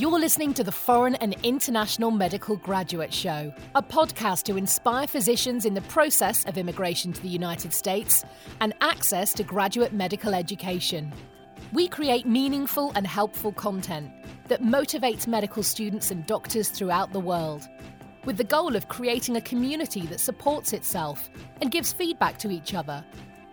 You're listening to the Foreign and International Medical Graduate Show, a podcast to inspire physicians in the process of immigration to the United States and access to graduate medical education. We create meaningful and helpful content that motivates medical students and doctors throughout the world, with the goal of creating a community that supports itself and gives feedback to each other,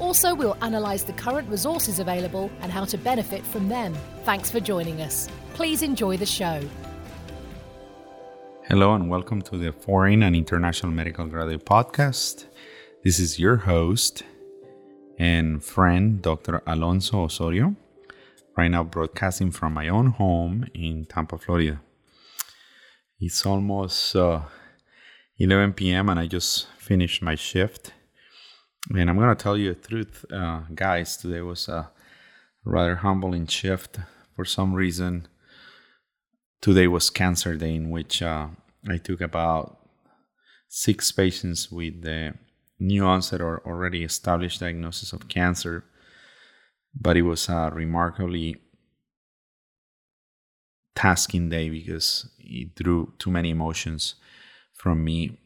Also, we'll analyse the current resources available and how to benefit from them. Thanks for joining us. Please enjoy the show. Hello, and welcome to the Foreign and International Medical Graduate Podcast. This is your host and friend, Dr. Alonso Osorio, right now broadcasting from my own home in Tampa, Florida. It's almost uh, 11 p.m., and I just finished my shift and I'm going to tell you the truth, uh, guys. Today was a rather humbling shift. For some reason, today was Cancer Day, in which uh, I took about six patients with the new onset or already established diagnosis of cancer. But it was a remarkably tasking day because it drew too many emotions from me.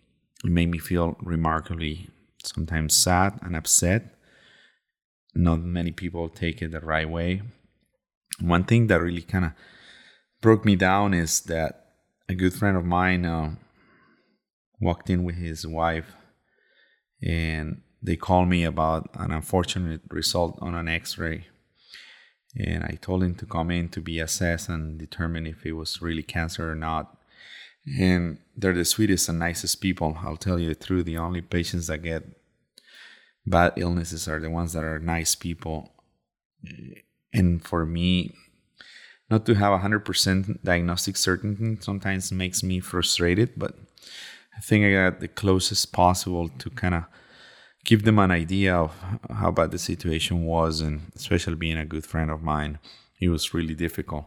It made me feel remarkably sometimes sad and upset. Not many people take it the right way. One thing that really kind of broke me down is that a good friend of mine uh, walked in with his wife and they called me about an unfortunate result on an x-ray and i told him to come in to be assessed and determine if it was really cancer or not and they're the sweetest and nicest people. I'll tell you the truth. The only patients that get bad illnesses are the ones that are nice people. And for me, not to have 100% diagnostic certainty sometimes makes me frustrated, but I think I got the closest possible to kind of give them an idea of how bad the situation was, and especially being a good friend of mine, it was really difficult.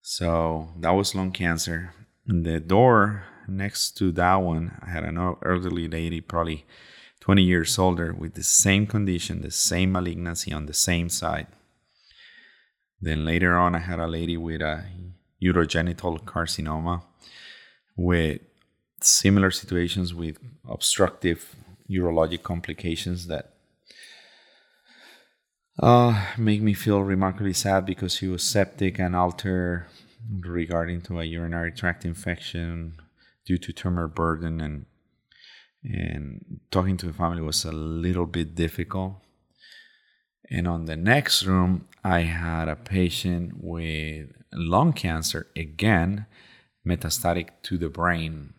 So that was lung cancer the door next to that one, I had an elderly lady, probably 20 years older, with the same condition, the same malignancy on the same side. Then later on, I had a lady with a urogenital carcinoma with similar situations with obstructive urologic complications that uh, make me feel remarkably sad because she was septic and altered regarding to a urinary tract infection due to tumor burden and and talking to the family was a little bit difficult. And on the next room, I had a patient with lung cancer again, metastatic to the brain,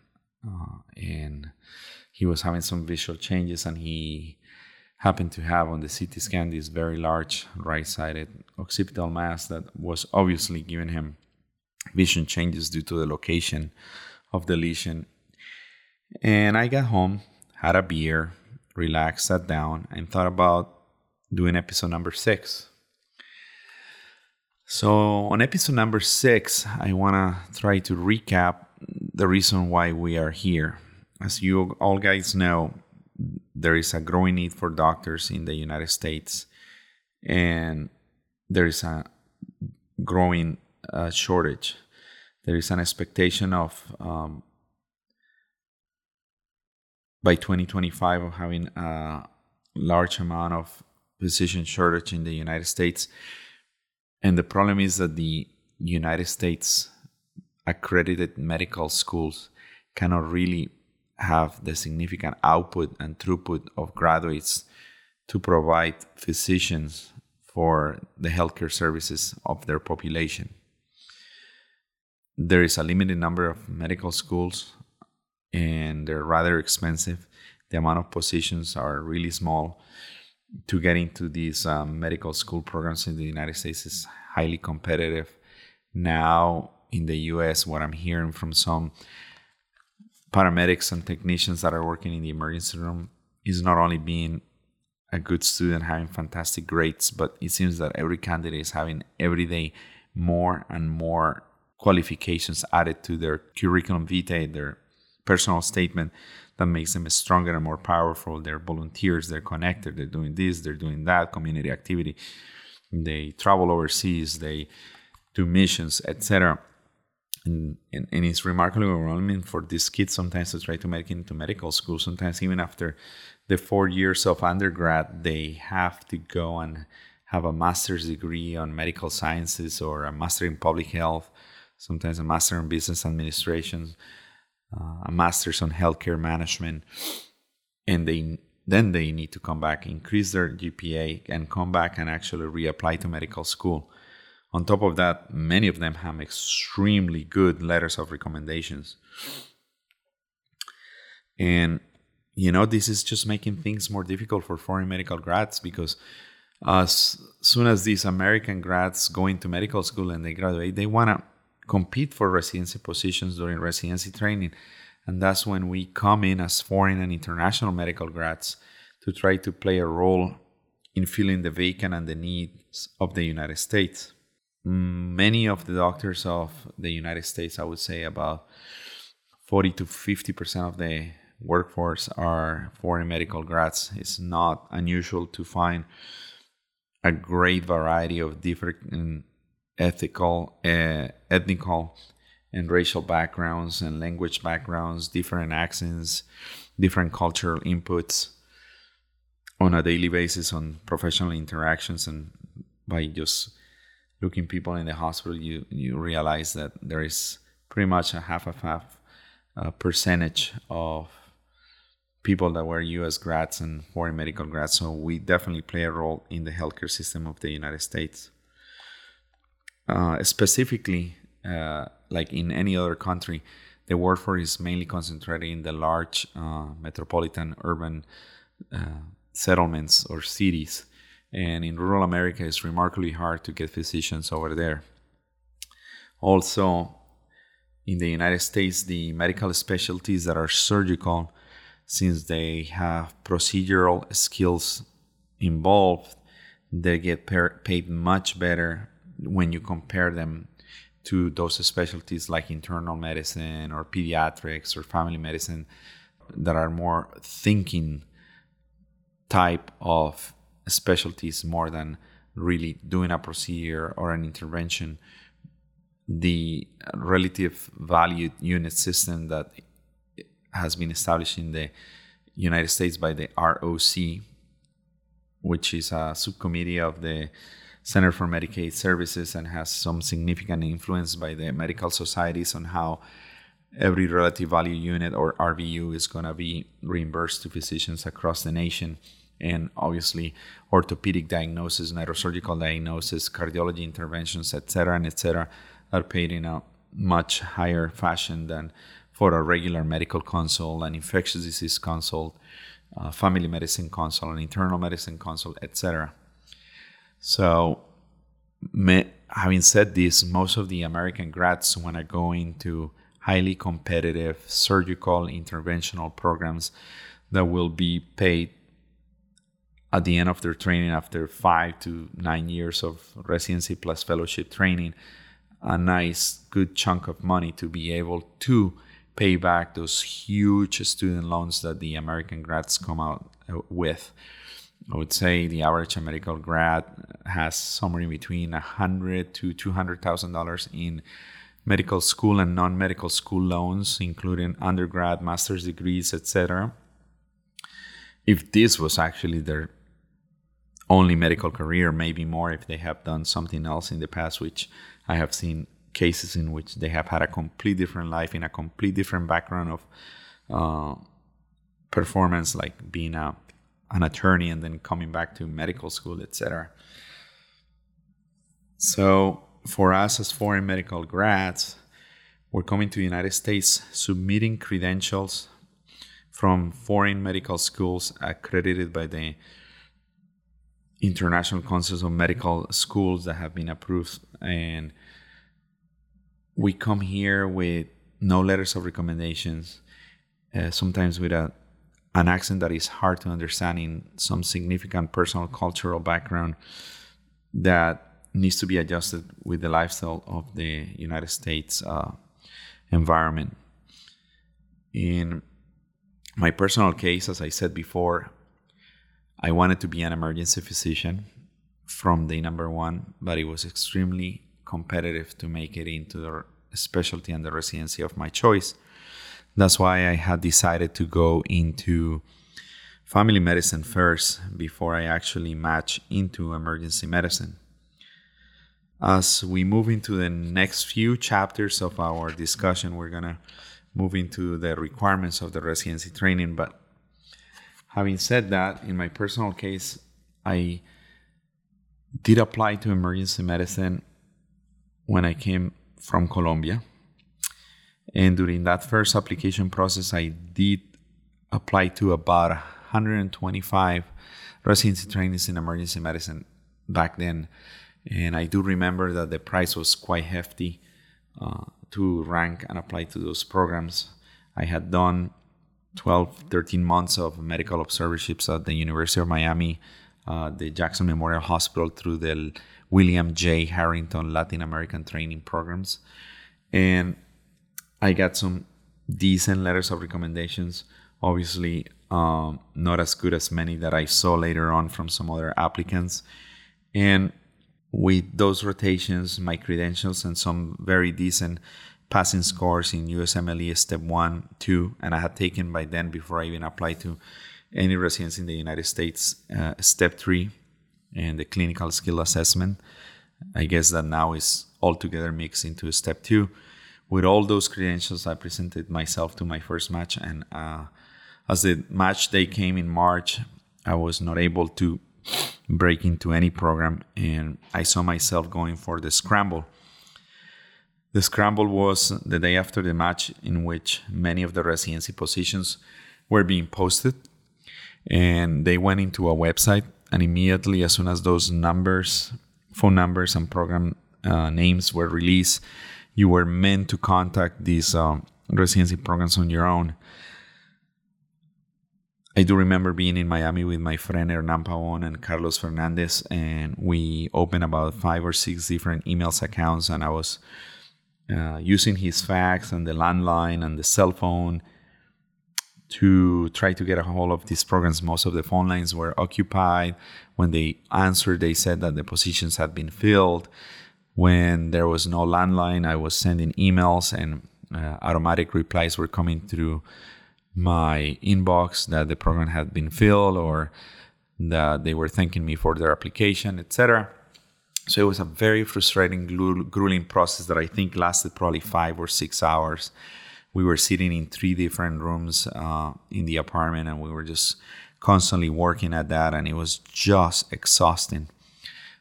uh, and he was having some visual changes, and he happened to have on the CT scan this very large right-sided occipital mass that was obviously giving him vision changes due to the location of the lesion. And I got home, had a beer, relaxed, sat down, and thought about doing episode number six. So, on episode number six, I want to try to recap the reason why we are here. As you all guys know, there is a growing need for doctors in the United States, and there is a growing uh, shortage. There is an expectation of um, by 2025 of having a large amount of physician shortage in the United States. And the problem is that the United States accredited medical schools cannot really have the significant output and throughput of graduates to provide physicians for the healthcare services of their population. There is a limited number of medical schools and they're rather expensive. The amount of positions are really small. To get into these um, medical school programs in the United States is highly competitive. Now, in the US, what I'm hearing from some paramedics and technicians that are working in the emergency room is not only being a good student, having fantastic grades, but it seems that every candidate is having every day more and more qualifications added to their curriculum vitae, their personal statement that makes them stronger and more powerful. They're volunteers, they're connected, they're doing this, they're doing that, community activity. They travel overseas, they do missions, etc. And, and, and, it's remarkably overwhelming for these kids sometimes to try to make it into medical school. Sometimes even after the four years of undergrad, they have to go and have a master's degree on medical sciences or a master in public health, sometimes a master in business administration uh, a master's on healthcare management, and they then they need to come back, increase their GPA, and come back and actually reapply to medical school. On top of that, many of them have extremely good letters of recommendations. And you know, this is just making things more difficult for foreign medical grads because as soon as these American grads go into medical school and they graduate, they want to compete for residency positions during residency training. And that's when we come in as foreign and international medical grads to try to play a role in filling the vacant and the needs of the United States. Many of the doctors of the United States, I would say about 40 to 50% of the workforce are foreign medical grads. It's not unusual to find a great variety of different mm, ethical, uh, ethnical, and racial backgrounds and language backgrounds, different accents, different cultural inputs on a daily basis on professional interactions and by just looking people in the hospital you you realize that there is pretty much a half of half uh, percentage of people that were US grads and foreign medical grads. So we definitely play a role in the healthcare system of the United States uh, specifically, uh, like in any other country, the workforce is mainly concentrated in the large uh, metropolitan urban uh, settlements or cities. And in rural America, it's remarkably hard to get physicians over there. Also, in the United States, the medical specialties that are surgical, since they have procedural skills involved, they get paid much better when you compare them to those specialties like internal medicine or pediatrics or family medicine that are more thinking type of specialties more than really doing a procedure or an intervention the relative value unit system that has been established in the United States by the RUC which is a subcommittee of the Center for Medicaid Services and has some significant influence by the medical societies on how every relative value unit or RVU is going to be reimbursed to physicians across the nation. And obviously, orthopedic diagnosis, neurosurgical diagnosis, cardiology interventions, etc., and etc., are paid in a much higher fashion than for a regular medical consult, an infectious disease consult, family medicine consult, an internal medicine consult, etc. So, having said this, most of the American grads want to go into highly competitive surgical interventional programs that will be paid at the end of their training after five to nine years of residency plus fellowship training a nice good chunk of money to be able to pay back those huge student loans that the american grads come out uh, with I would say the average medical grad has somewhere in between a hundred to two hundred thousand dollars in medical school and non-medical school loans, including undergrad, master's degrees, etc. If this was actually their only medical career, maybe more if they have done something else in the past, which I have seen cases in which they have had a complete different life in a complete different background of uh, performance, like being a an attorney and then coming back to medical school, etc. So for us as foreign medical grads, we're coming to the United States submitting credentials from foreign medical schools accredited by the International Council of Medical Schools that have been approved and we come here with no letters of recommendations, uh, sometimes with a an accent that is hard to understand in some significant personal cultural background that needs to be adjusted with the lifestyle of the United States uh, environment. In my personal case, as I said before, I wanted to be an emergency physician from day number one, but it was extremely competitive to make it into the specialty and the residency of my choice. That's why I had decided to go into family medicine first before I actually match into emergency medicine. As we move into the next few chapters of our discussion, we're going to move into the requirements of the residency training. But having said that, in my personal case, I did apply to emergency medicine when I came from Colombia. And during that first application process, I did apply to about 125 residency trainings in emergency medicine back then. And I do remember that the price was quite hefty uh, to rank and apply to those programs. I had done 12, 13 months of medical observerships at the University of Miami, uh, the Jackson Memorial Hospital through the William J. Harrington Latin American training programs. And I got some decent letters of recommendations. Obviously, um, not as good as many that I saw later on from some other applicants. And with those rotations, my credentials, and some very decent passing scores in USMLE Step 1, 2, and I had taken by then, before I even applied to any residence in the United States, uh, Step 3 and the clinical skill assessment. I guess that now is altogether mixed into Step 2 with all those credentials, I presented myself to my first match. And uh, as the match day came in March, I was not able to break into any program, and I saw myself going for the scramble. The scramble was the day after the match, in which many of the residency positions were being posted, and they went into a website. And immediately, as soon as those numbers, phone numbers, and program uh, names were released, you were meant to contact these um, residency programs on your own. I do remember being in Miami with my friend Hernan Pavon and Carlos Fernandez, and we opened about five or six different emails accounts, and I was uh, using his fax and the landline and the cell phone to try to get a hold of these programs. Most of the phone lines were occupied. When they answered, they said that the positions had been filled. When there was no landline, I was sending emails and uh, automatic replies were coming through my inbox that the program had been filled or that they were thanking me for their application, etc. So it was a very frustrating, grueling process that I think lasted probably five or six hours. We were sitting in three different rooms uh, in the apartment and we were just constantly working at that, and it was just exhausting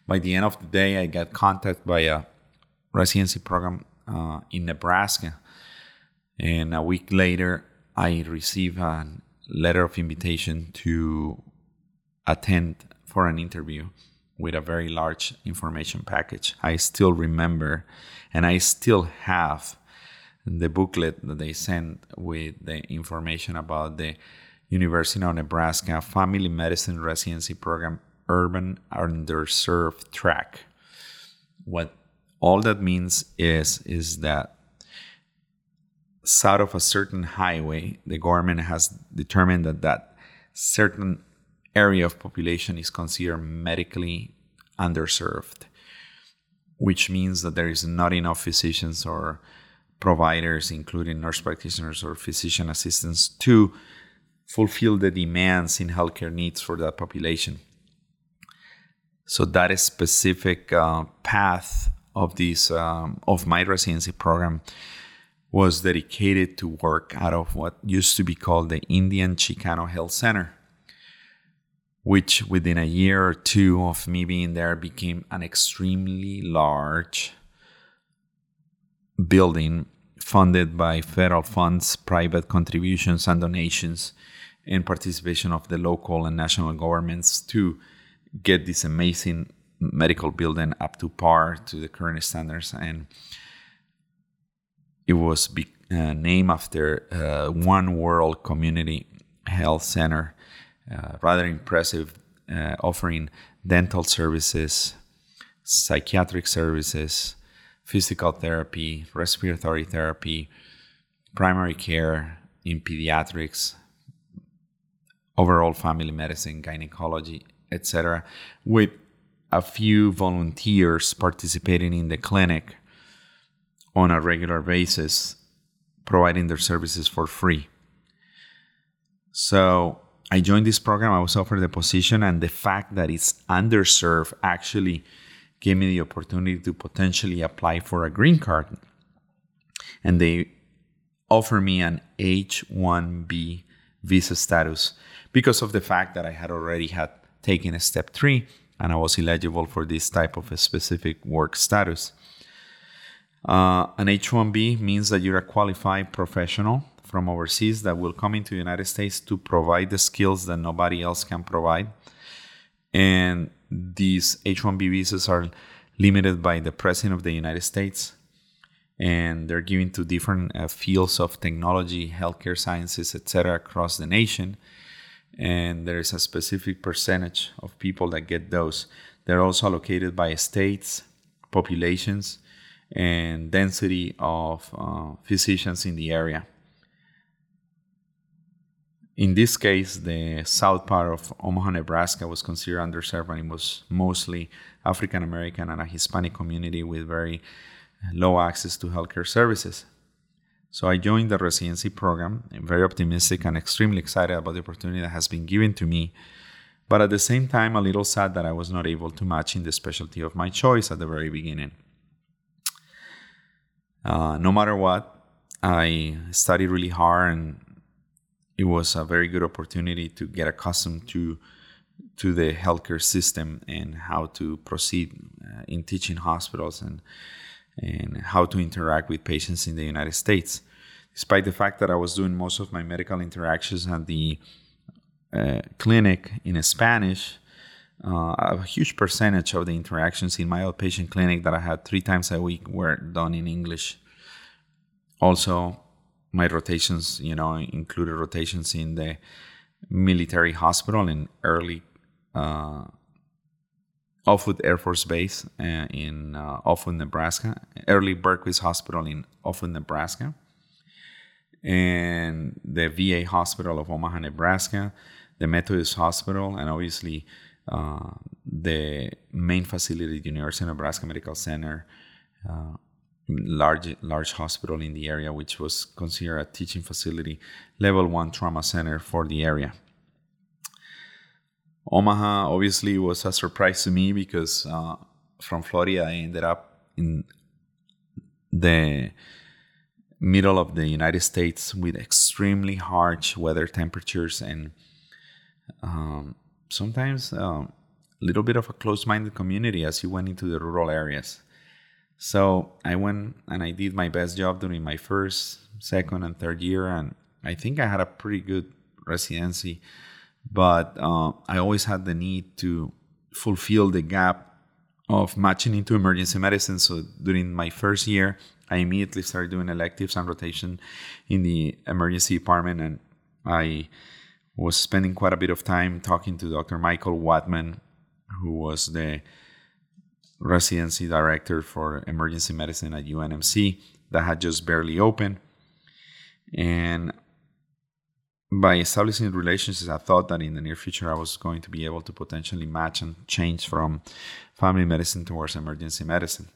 by the end of the day, I got contacted by a residency program uh, in Nebraska. And a week later, I received a letter of invitation to attend for an interview with a very large information package. I still remember, and I still have the booklet that they sent with the information about the University of Nebraska Family Medicine Residency Program urban underserved track. What all that means is is that south of a certain highway, the government has determined that that certain area of population is considered medically underserved, which means that there is not enough physicians or providers, including nurse practitioners or physician assistants, to fulfill the demands in healthcare needs for that population. So that is specific uh, path of this um, of my residency program was dedicated to work out of what used to be called the Indian Chicano Health Center, which within a year or two of me being there became an extremely large building funded by federal funds, private contributions, and donations, and participation of the local and national governments to get this amazing medical building up to par to the current standards. And it was be, uh, named after uh, One World Community Health Center, uh, rather impressive, uh, offering dental services, psychiatric services, physical therapy, respiratory therapy, primary care in pediatrics, overall family medicine, gynecology, etc., with a few volunteers participating in the clinic on a regular basis, providing their services for free. So I joined this program. I was offered the position, and the fact that it's underserved actually gave me the opportunity to potentially apply for a green card. And they offer me an H 1B visa status because of the fact that I had already had taken a step three and I was eligible for this type of specific work status. Uh, an H-1B means that you're a qualified professional from overseas that will come into the United States to provide the skills that nobody else can provide. And these H-1B visas are limited by the President of the United States, and they're given to different uh, fields of technology, healthcare sciences, etc., across the nation. And there is a specific percentage of people that get those. They're also allocated by states, populations, and density of uh, physicians in the area. In this case, the south part of Omaha, Nebraska was considered underserved and it was mostly African American and a Hispanic community with very low access to healthcare services. So I joined the residency program. I'm very optimistic and extremely excited about the opportunity that has been given to me. But at the same time, a little sad that I was not able to match in the specialty of my choice at the very beginning. Uh, no matter what, I studied really hard and it was a very good opportunity to get accustomed to to the healthcare system and how to proceed uh, in teaching hospitals and and how to interact with patients in the United States. Despite the fact that I was doing most of my medical interactions at the uh, clinic in Spanish, uh, a huge percentage of the interactions in my outpatient clinic that I had three times a week were done in English. Also, my rotations, you know, included rotations in the military hospital in early uh, Offutt Air Force Base uh, in uh, Offutt, Nebraska, Ehrling Bergquist Hospital in Offutt, Nebraska, and the VA Hospital of Omaha, Nebraska, the Methodist Hospital, and obviously uh, the main facility, University of Nebraska Medical Center, uh, large large hospital in the area, which was considered a teaching facility, level one trauma center for the area. Omaha obviously was a surprise to me because uh, from Florida I ended up in the middle of the United States with extremely harsh weather temperatures and um, sometimes a um, little bit of a closed-minded community as you went into the rural areas. So I went and I did my best job during my first, second, and third year, and I think I had a pretty good residency. But uh, I always had the need to fulfill the gap of matching into emergency medicine. So during my first year, I immediately started doing electives and rotation in the emergency department, and I was spending quite a bit of time talking to Dr. Michael Wadman, who was the residency director for emergency medicine at UNMC that had just barely opened. And by establishing relationships, I thought that in the near future I was going to be able to potentially match and change from family medicine towards emergency medicine.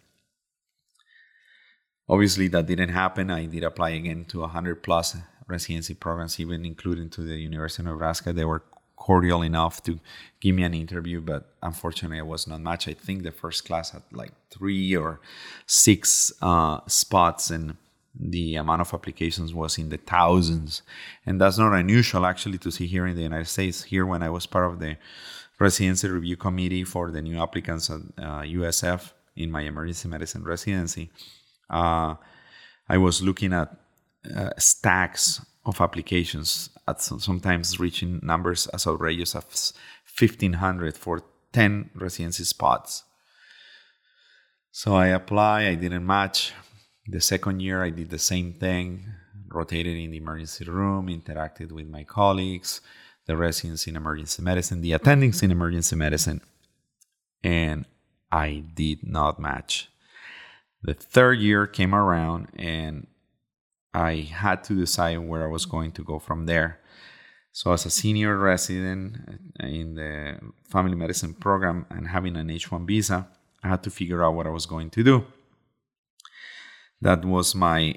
Obviously, that didn't happen. I did apply again to 100 plus residency programs, even including to the University of Nebraska. They were cordial enough to give me an interview, but unfortunately, I was not matched. I think the first class had like three or six uh, spots, and the amount of applications was in the thousands. And that's not unusual actually to see here in the United States. Here, when I was part of the residency review committee for the new applicants at uh, USF in my emergency medicine residency, uh, I was looking at uh, stacks of applications at sometimes reaching numbers as outrageous as 1500 for 10 residency spots so i apply i didn't match The second year, I did the same thing, rotated in the emergency room, interacted with my colleagues, the residents in emergency medicine, the attendings in emergency medicine, and I did not match. The third year came around, and I had to decide where I was going to go from there. So, as a senior resident in the family medicine program and having an H 1 visa, I had to figure out what I was going to do. That was my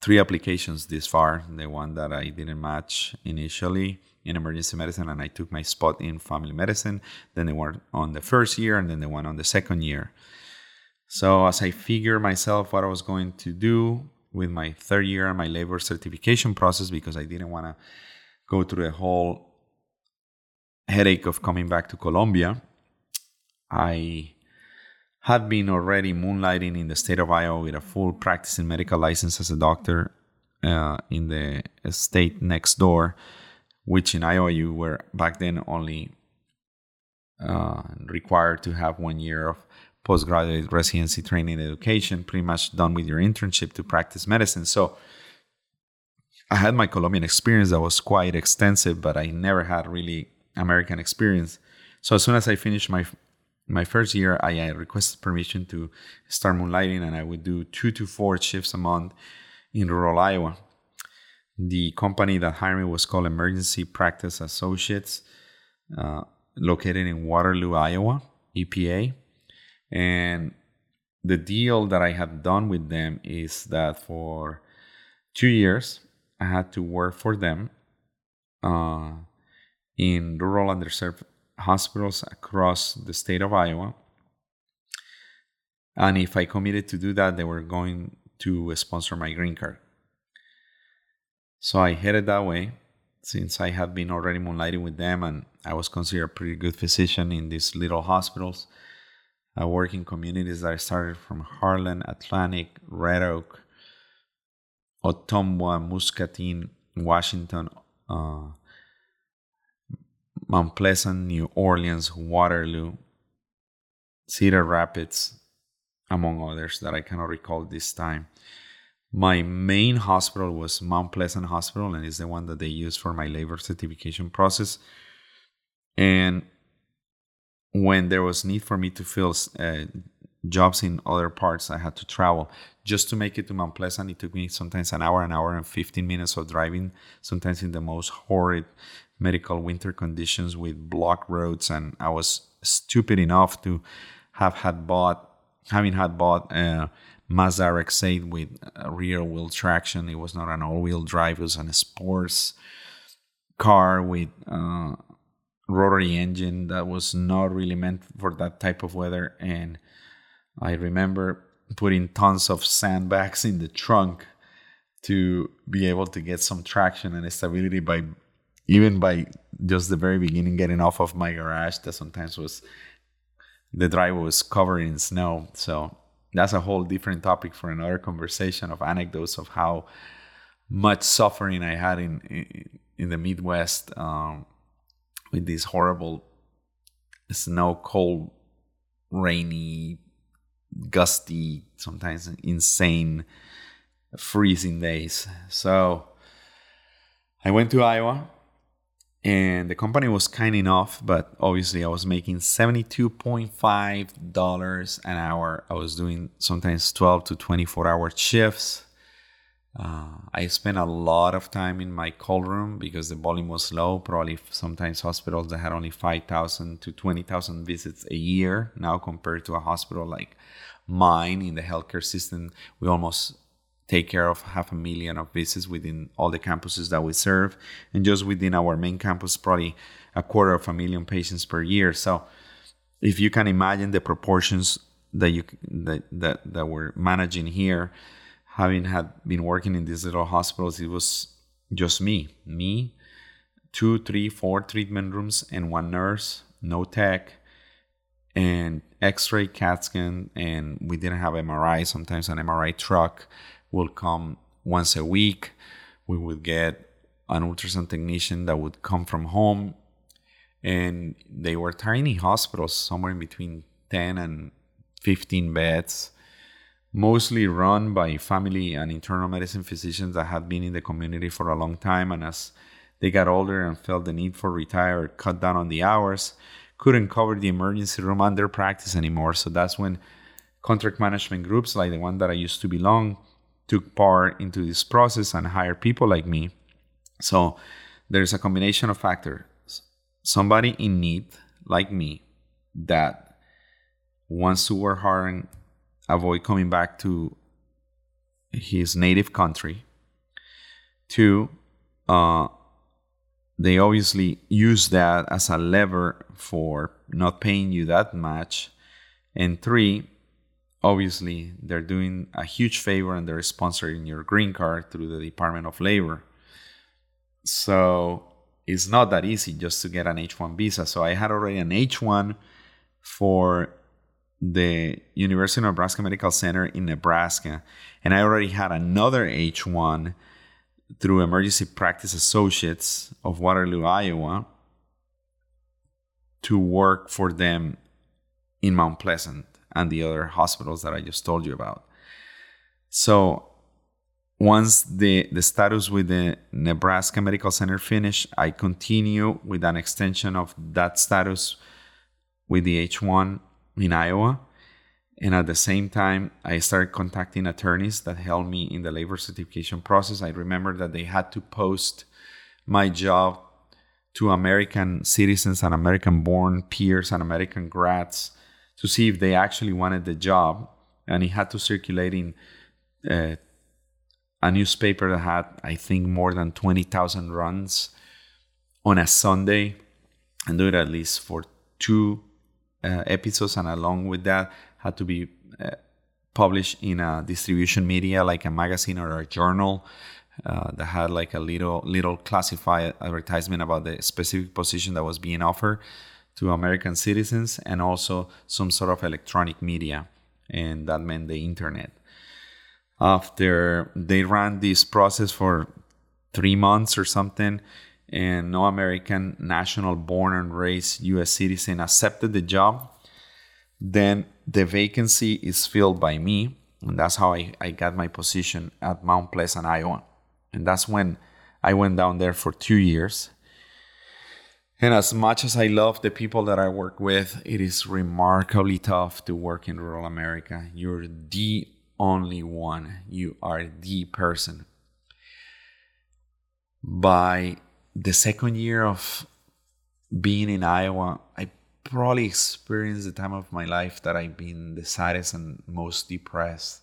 three applications this far. The one that I didn't match initially in emergency medicine, and I took my spot in family medicine. Then the one on the first year, and then the one on the second year. So, as I figured myself what I was going to do with my third year and my labor certification process, because I didn't want to go through a whole headache of coming back to Colombia, I had been already moonlighting in the state of Iowa with a full practicing medical license as a doctor uh, in the state next door, which in Iowa you were back then only uh, required to have one year of postgraduate residency training education, pretty much done with your internship to practice medicine. So I had my Colombian experience that was quite extensive, but I never had really American experience. So as soon as I finished my my first year, I, I requested permission to start moonlighting, and I would do two to four shifts a month in rural Iowa. The company that hired me was called Emergency Practice Associates, uh, located in Waterloo, Iowa, EPA. And the deal that I had done with them is that for two years, I had to work for them uh, in rural underserved hospitals across the state of Iowa. And if I committed to do that, they were going to sponsor my green card. So I headed that way since I had been already moonlighting with them and I was considered a pretty good physician in these little hospitals. I work in communities that I started from Harlan, Atlantic, Red Oak, Ottumwa, Muscatine, Washington, uh, Mount Pleasant, New Orleans, Waterloo, Cedar Rapids, among others that I cannot recall this time. My main hospital was Mount Pleasant Hospital, and is the one that they use for my labor certification process. And when there was need for me to fill uh, jobs in other parts, I had to travel just to make it to Mount Pleasant. It took me sometimes an hour, an hour and 15 minutes of driving, sometimes in the most horrid medical winter conditions with block roads. And I was stupid enough to have had bought, having had bought a Mazda RX-8 with rear wheel traction. It was not an all wheel drive, it was a sports car with uh, rotary engine that was not really meant for that type of weather. And I remember putting tons of sandbags in the trunk to be able to get some traction and stability by even by just the very beginning getting off of my garage that sometimes was the drive was covered in snow. So that's a whole different topic for another conversation of anecdotes of how much suffering i had in in, in the midwest um, with these horrible snow cold rainy gusty sometimes insane freezing days. So i went to iowa and the company was kind enough but obviously i was making $72.5 an hour. I was doing sometimes 12 to 24 hour shifts. Uh, i spent a lot of time in my call room because the volume was low. Probably sometimes hospitals that had only 5000 to 20000 visits a year now compared to a hospital like mine in the healthcare system we almost take care of half a million of visits within all the campuses that we serve. And just within our main campus, probably a quarter of a million patients per year. So if you can imagine the proportions that you that that, that we're managing here, having had been working in these little hospitals, it was just me. Me, two, three, four treatment rooms and one nurse, no tech, and X-ray, CAT scan, and we didn't have MRI. Sometimes an MRI truck will come once a week. We would get an ultrasound technician that would come from home. And they were tiny hospitals, somewhere in between 10 and 15 beds. mostly run by family and internal medicine physicians that had been in the community for a long time. And as they got older and felt the need for retire, cut down on the hours, couldn't cover the emergency room and their practice anymore. So that's when contract management groups like the one that I used to belong took part into this process and hired people like me. So there's a combination of factors. Somebody in need like me that wants to work hard and avoid coming back to his native country. Two, uh, they obviously use that as a lever for not paying you that much. And three, obviously, they're doing a huge favor and they're sponsoring your green card through the Department of Labor. So it's not that easy just to get an H 1 visa. So I had already an H 1 for the University of Nebraska Medical Center in Nebraska. And I already had another H 1 through Emergency Practice Associates of Waterloo, Iowa, to work for them in Mount Pleasant and the other hospitals that I just told you about. So once the, the status with the Nebraska Medical Center finished, I continue with an extension of that status with the H1 in Iowa. And at the same time, I started contacting attorneys that helped me in the labor certification process. I remember that they had to post my job to American citizens and American born peers and American grads to see if they actually wanted the job. And it had to circulate in uh, a newspaper that had, I think, more than 20,000 runs on a Sunday and do it at least for two uh, episodes. And along with that, had to be uh, published in a distribution media like a magazine or a journal uh, that had like a little little classified advertisement about the specific position that was being offered to American citizens and also some sort of electronic media and that meant the internet after they ran this process for three months or something and no American national born and raised US citizen accepted the job then the vacancy is filled by me. And that's how I, I got my position at Mount Pleasant, Iowa. And that's when I went down there for two years. And as much as I love the people that I work with, it is remarkably tough to work in rural America. You're the only one, you are the person. By the second year of being in Iowa, I probably experienced the time of my life that I've been the saddest and most depressed.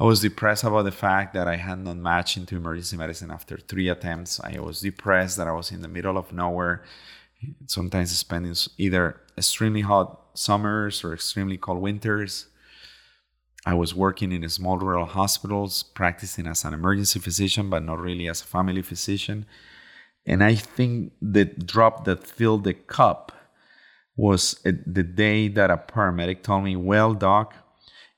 I was depressed about the fact that I had not matched into emergency medicine after three attempts. I was depressed that I was in the middle of nowhere, sometimes spending either extremely hot summers or extremely cold winters. I was working in small rural hospitals, practicing as an emergency physician, but not really as a family physician. And I think the drop that filled the cup was eh, the day that a paramedic told me, Well, doc,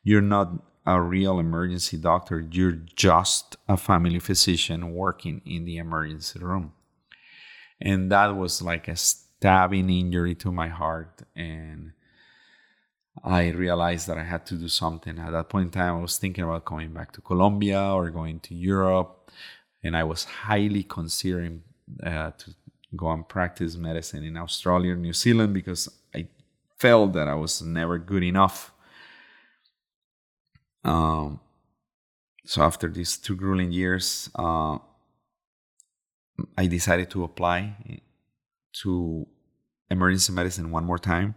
you're not a real emergency doctor. You're just a family physician working in the emergency room. And that was like a stabbing injury to my heart. And I realized that I had to do something. At that point in time, I was thinking about coming back to Colombia or going to Europe. And I was highly considering uh, to go and practice medicine in Australia or New Zealand because I felt that I was never good enough. Um, so after these two grueling years, uh, I decided to apply to emergency medicine one more time.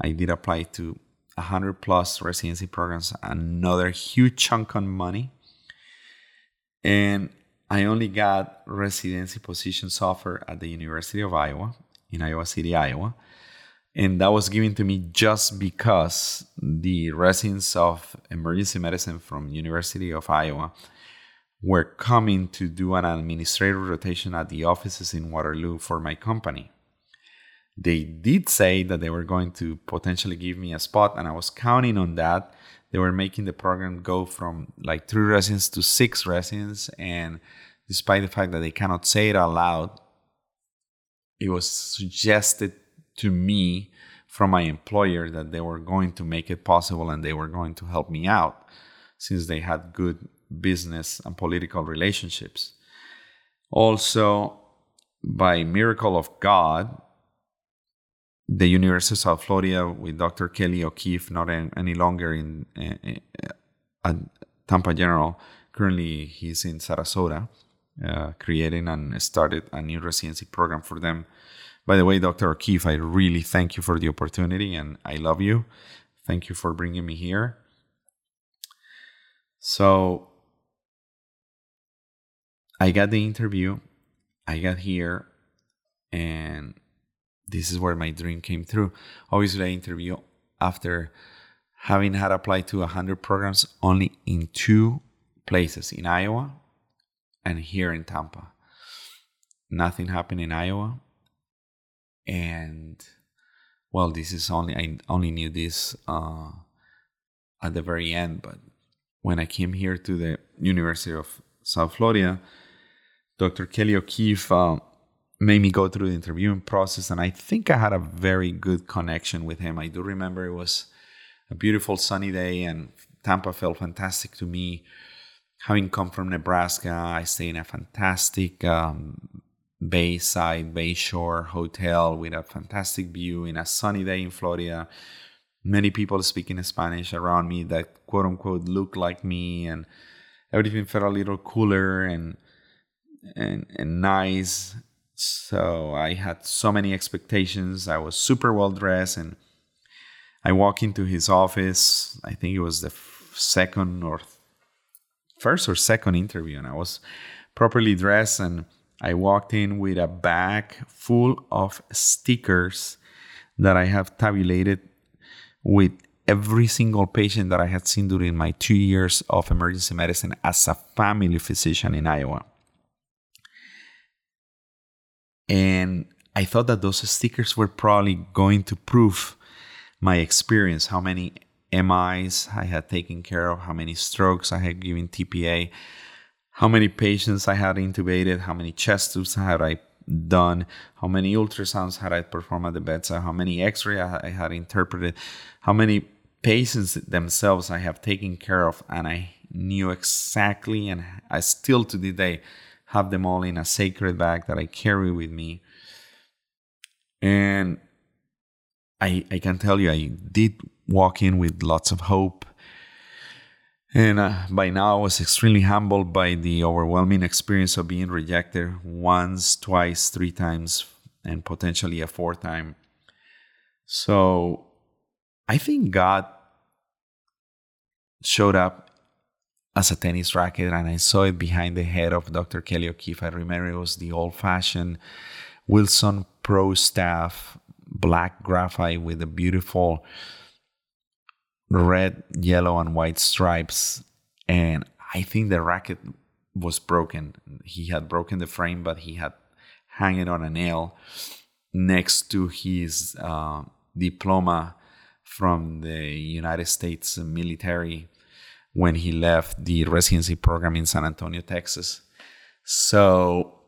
I did apply to 100 plus residency programs, another huge chunk on money. And I only got residency positions offered at the University of Iowa in Iowa City, Iowa. And that was given to me just because the residents of emergency medicine from University of Iowa were coming to do an administrative rotation at the offices in Waterloo for my company. They did say that they were going to potentially give me a spot, and I was counting on that. They were making the program go from like three residents to six residents, and despite the fact that they cannot say it out loud, it was suggested to me from my employer that they were going to make it possible and they were going to help me out since they had good business and political relationships. Also, by miracle of God, the University of South Florida with Dr. Kelly O'Keefe, not any longer in uh, at Tampa General. Currently, he's in Sarasota, uh, creating and started a new residency program for them. By the way, Dr. O'Keefe, I really thank you for the opportunity and I love you. Thank you for bringing me here. So, I got the interview, I got here, and this is where my dream came through. Obviously, I interview after having had applied to 100 programs only in two places in Iowa and here in Tampa. Nothing happened in Iowa. And well, this is only, I only knew this uh, at the very end, but when I came here to the University of South Florida, Dr. Kelly O'Keefe uh, made me go through the interviewing process, and I think I had a very good connection with him. I do remember it was a beautiful sunny day, and Tampa felt fantastic to me. Having come from Nebraska, I stayed in a fantastic um, Bayside, Bayshore hotel with a fantastic view in a sunny day in Florida. Many people speaking Spanish around me that quote unquote look like me, and everything felt a little cooler and and, and nice so I had so many expectations. I was super well dressed, and I walk into his office. I think it was the second or first or second interview, and I was properly dressed. And I walked in with a bag full of stickers that I have tabulated with every single patient that I had seen during my two years of emergency medicine as a family physician in Iowa. And I thought that those stickers were probably going to prove my experience, how many MIs I had taken care of, how many strokes I had given TPA, how many patients I had intubated, how many chest tubes had I done, how many ultrasounds had I performed at the bedside, how many x-ray I had interpreted, how many patients themselves I have taken care of, and I knew exactly, and I still to this day have them all in a sacred bag that I carry with me. And I, I can tell you, I did walk in with lots of hope. And uh, by now, I was extremely humbled by the overwhelming experience of being rejected once, twice, three times, and potentially a fourth time. So I think God showed up as a tennis racket and I saw it behind the head of Dr. Kelly O'Keefe. I remember it was the old fashioned Wilson Pro staff, black graphite with a beautiful red, yellow, and white stripes. And I think the racket was broken. He had broken the frame, but he had hung it on a nail next to his uh, diploma from the United States military when he left the residency program in San Antonio, Texas. So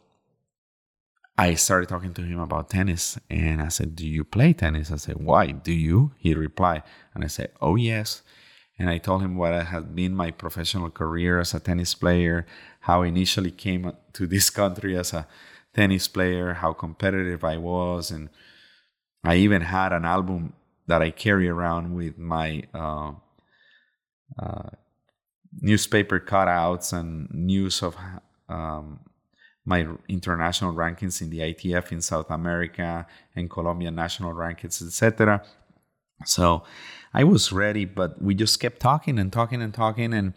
I started talking to him about tennis and I said, Do you play tennis? I said, Why? Do you? He replied. And I said, Oh, yes. And I told him what had been my professional career as a tennis player, how I initially came to this country as a tennis player, how competitive I was. And I even had an album that I carry around with my uh, uh, newspaper cutouts and news of um, my international rankings in the ITF in South America and Colombian national rankings, etc. So I was ready, but we just kept talking and talking and talking, and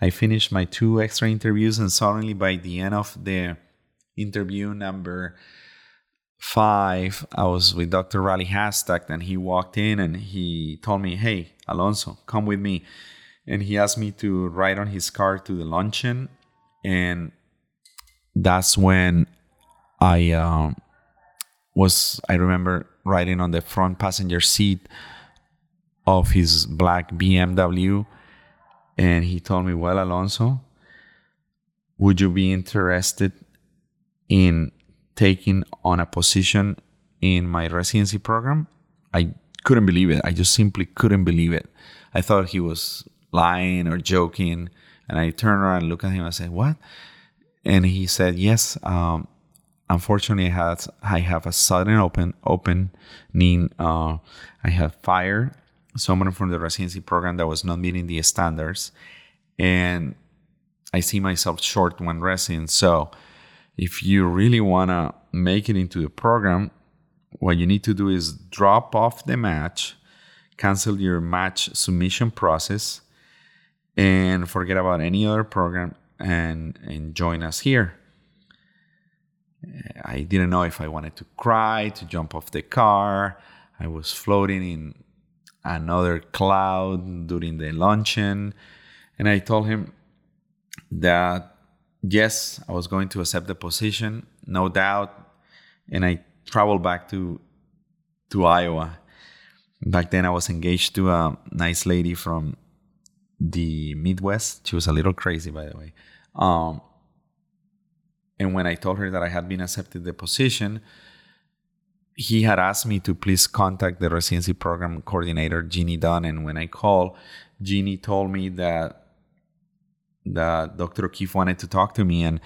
I finished my two extra interviews, and suddenly by the end of the interview number five, I was with Dr. Riley Hashtag, and he walked in and he told me, "Hey, Alonso, come with me." and he asked me to ride on his car to the luncheon and that's when i uh, was i remember riding on the front passenger seat of his black bmw and he told me well alonso would you be interested in taking on a position in my residency program i couldn't believe it. I just simply couldn't believe it. I thought he was lying or joking. And I turned around and looked at him and said, What? And he said, Yes, um, unfortunately, I, had, I have a sudden open opening. Uh, I have fired someone from the residency program that was not meeting the standards. And I see myself short when resident. So if you really want to make it into the program, what you need to do is drop off the match, cancel your match submission process, and forget about any other program and, and join us here. Uh, I didn't know if I wanted to cry, to jump off the car. I was floating in another cloud during the luncheon. And I told him that yes, I was going to accept the position, no doubt. And I traveled back to to Iowa. Back then, I was engaged to a nice lady from the Midwest. She was a little crazy, by the way. Um, and when I told her that I had been accepted the position, he had asked me to please contact the residency program coordinator, Jeannie Dunn. And when I called, Jeannie told me that that Dr. O'Keefe wanted to talk to me. And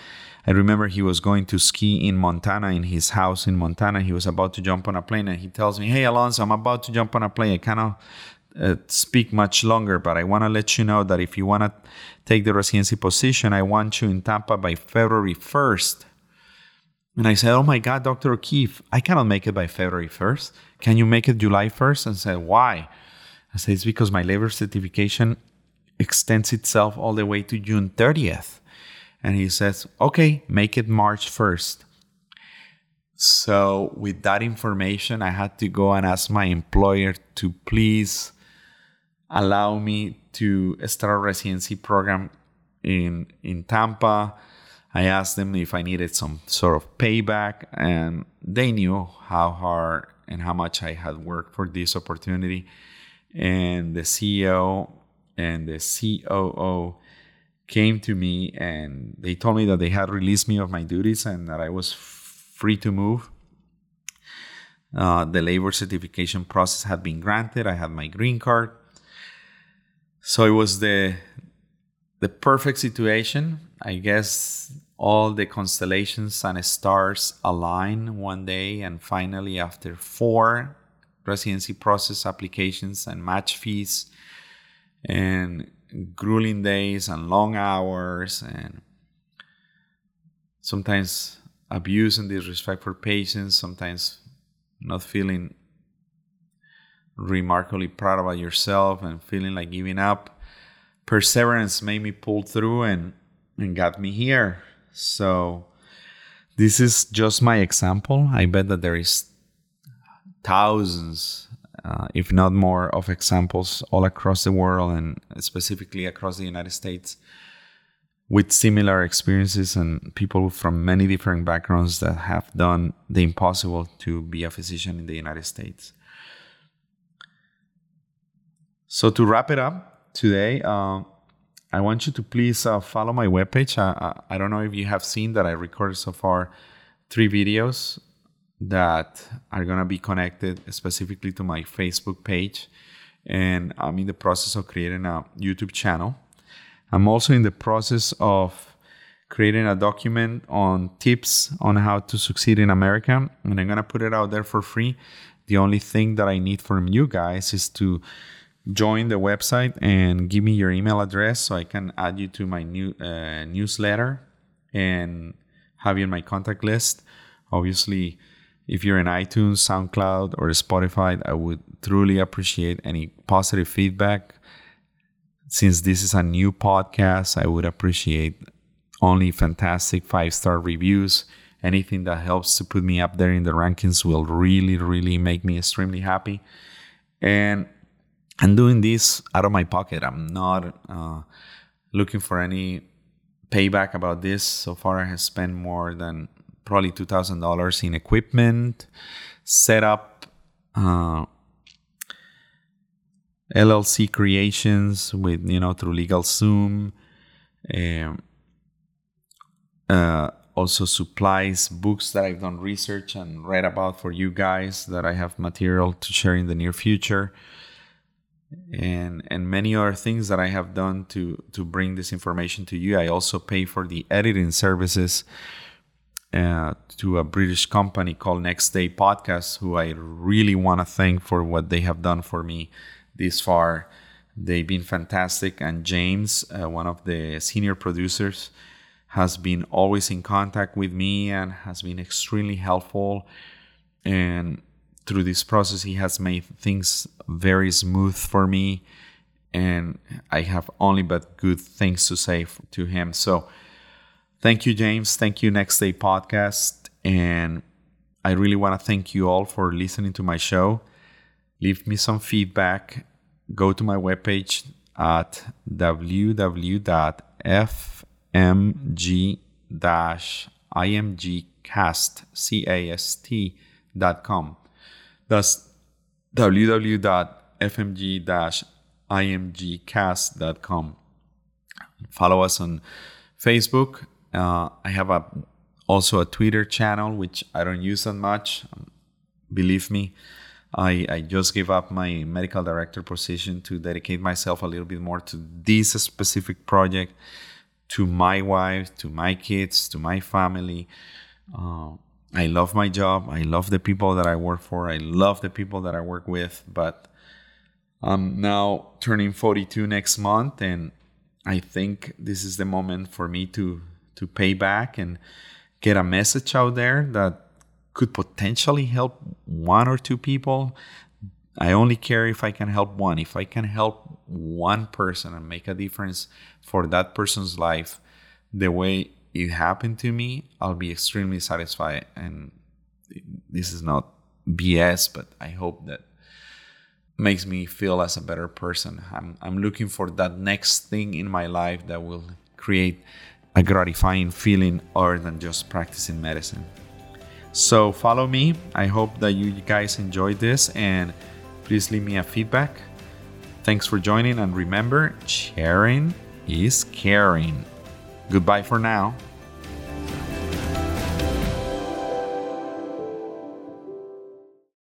I remember he was going to ski in Montana, in his house in Montana. He was about to jump on a plane, and he tells me, Hey, Alonso, I'm about to jump on a plane. I cannot uh, speak much longer, but I want to let you know that if you want to take the residency position, I want you in Tampa by February 1st. And I said, Oh my God, Dr. O'Keefe, I cannot make it by February 1st. Can you make it July 1st? And said, Why? I said, It's because my labor certification extends itself all the way to June 30th. And he says, Okay, make it March 1st. So, with that information, I had to go and ask my employer to please allow me to start a residency program in in Tampa I asked them if I needed some sort of payback, and they knew how hard and how much I had worked for this opportunity. And the CEO and the COO came to me and they told me that they had released me of my duties and that I was free to move. Uh, the labor certification process had been granted. I had my green card. So it was the the perfect situation. I guess all the constellations and stars align one day, and finally, after four residency process applications and match fees, and grueling days and long hours, and sometimes abuse and disrespect for patients, sometimes not feeling remarkably proud about yourself and feeling like giving up. Perseverance made me pull through and, and got me here. So this is just my example. I bet that there is thousands, uh, if not more, of examples all across the world and specifically across the United States with similar experiences and people from many different backgrounds that have done the impossible to be a physician in the United States. So, to wrap it up today, uh, I want you to please uh, follow my webpage. I, I, I don't know if you have seen that I recorded so far three videos that are going to be connected specifically to my Facebook page. And I'm in the process of creating a YouTube channel. I'm also in the process of creating a document on tips on how to succeed in America. And I'm going to put it out there for free. The only thing that I need from you guys is to join the website and give me your email address so I can add you to my new uh, newsletter and have you in my contact list. Obviously, if you're in iTunes, SoundCloud, or Spotify, I would truly appreciate any positive feedback. Since this is a new podcast, I would appreciate only fantastic five star reviews. Anything that helps to put me up there in the rankings will really, really make me extremely happy. And I'm doing this out of my pocket. I'm not uh, looking for any payback about this. So far, I have spent more than probably two thousand dollars in equipment, setup, uh, LLC creations with you know through LegalZoom, um, uh, also supplies, books that I've done research and read about for you guys that I have material to share in the near future. And and many other things that I have done to to bring this information to you. I also pay for the editing services uh, to a British company called Next Day Podcast, who I really want to thank for what they have done for me this far. They've been fantastic, and James, uh, one of the senior producers, has been always in contact with me and has been extremely helpful. And through this process, he has made things very smooth for me. And I have only but good things to say to him. So, thank you, James. Thank you, Next Day Podcast. And I really want to thank you all for listening to my show. Leave me some feedback. Go to my webpage at www.f mg-imgcast.com. That's www.fmg-imgcast.com. Follow us on Facebook. Uh, I have a also a Twitter channel which I don't use that much. Um, believe me, I, I just gave up my medical director position to dedicate myself a little bit more to this specific project to my wife, to my kids, to my family. Uh, I love my job. I love the people that I work for. I love the people that I work with. But I'm now turning 42 next month, and I think this is the moment for me to to pay back and get a message out there that could potentially help one or two people. I only care if I can help one. If I can help one person and make a difference for that person's life the way it happened to me, I'll be extremely satisfied. And this is not BS, but I hope that makes me feel as a better person. I'm, I'm looking for that next thing in my life that will create a gratifying feeling other than just practicing medicine. So follow me. I hope that you guys enjoyed this and please leave me a feedback. Thanks for joining and remember, sharing is caring. Goodbye for now.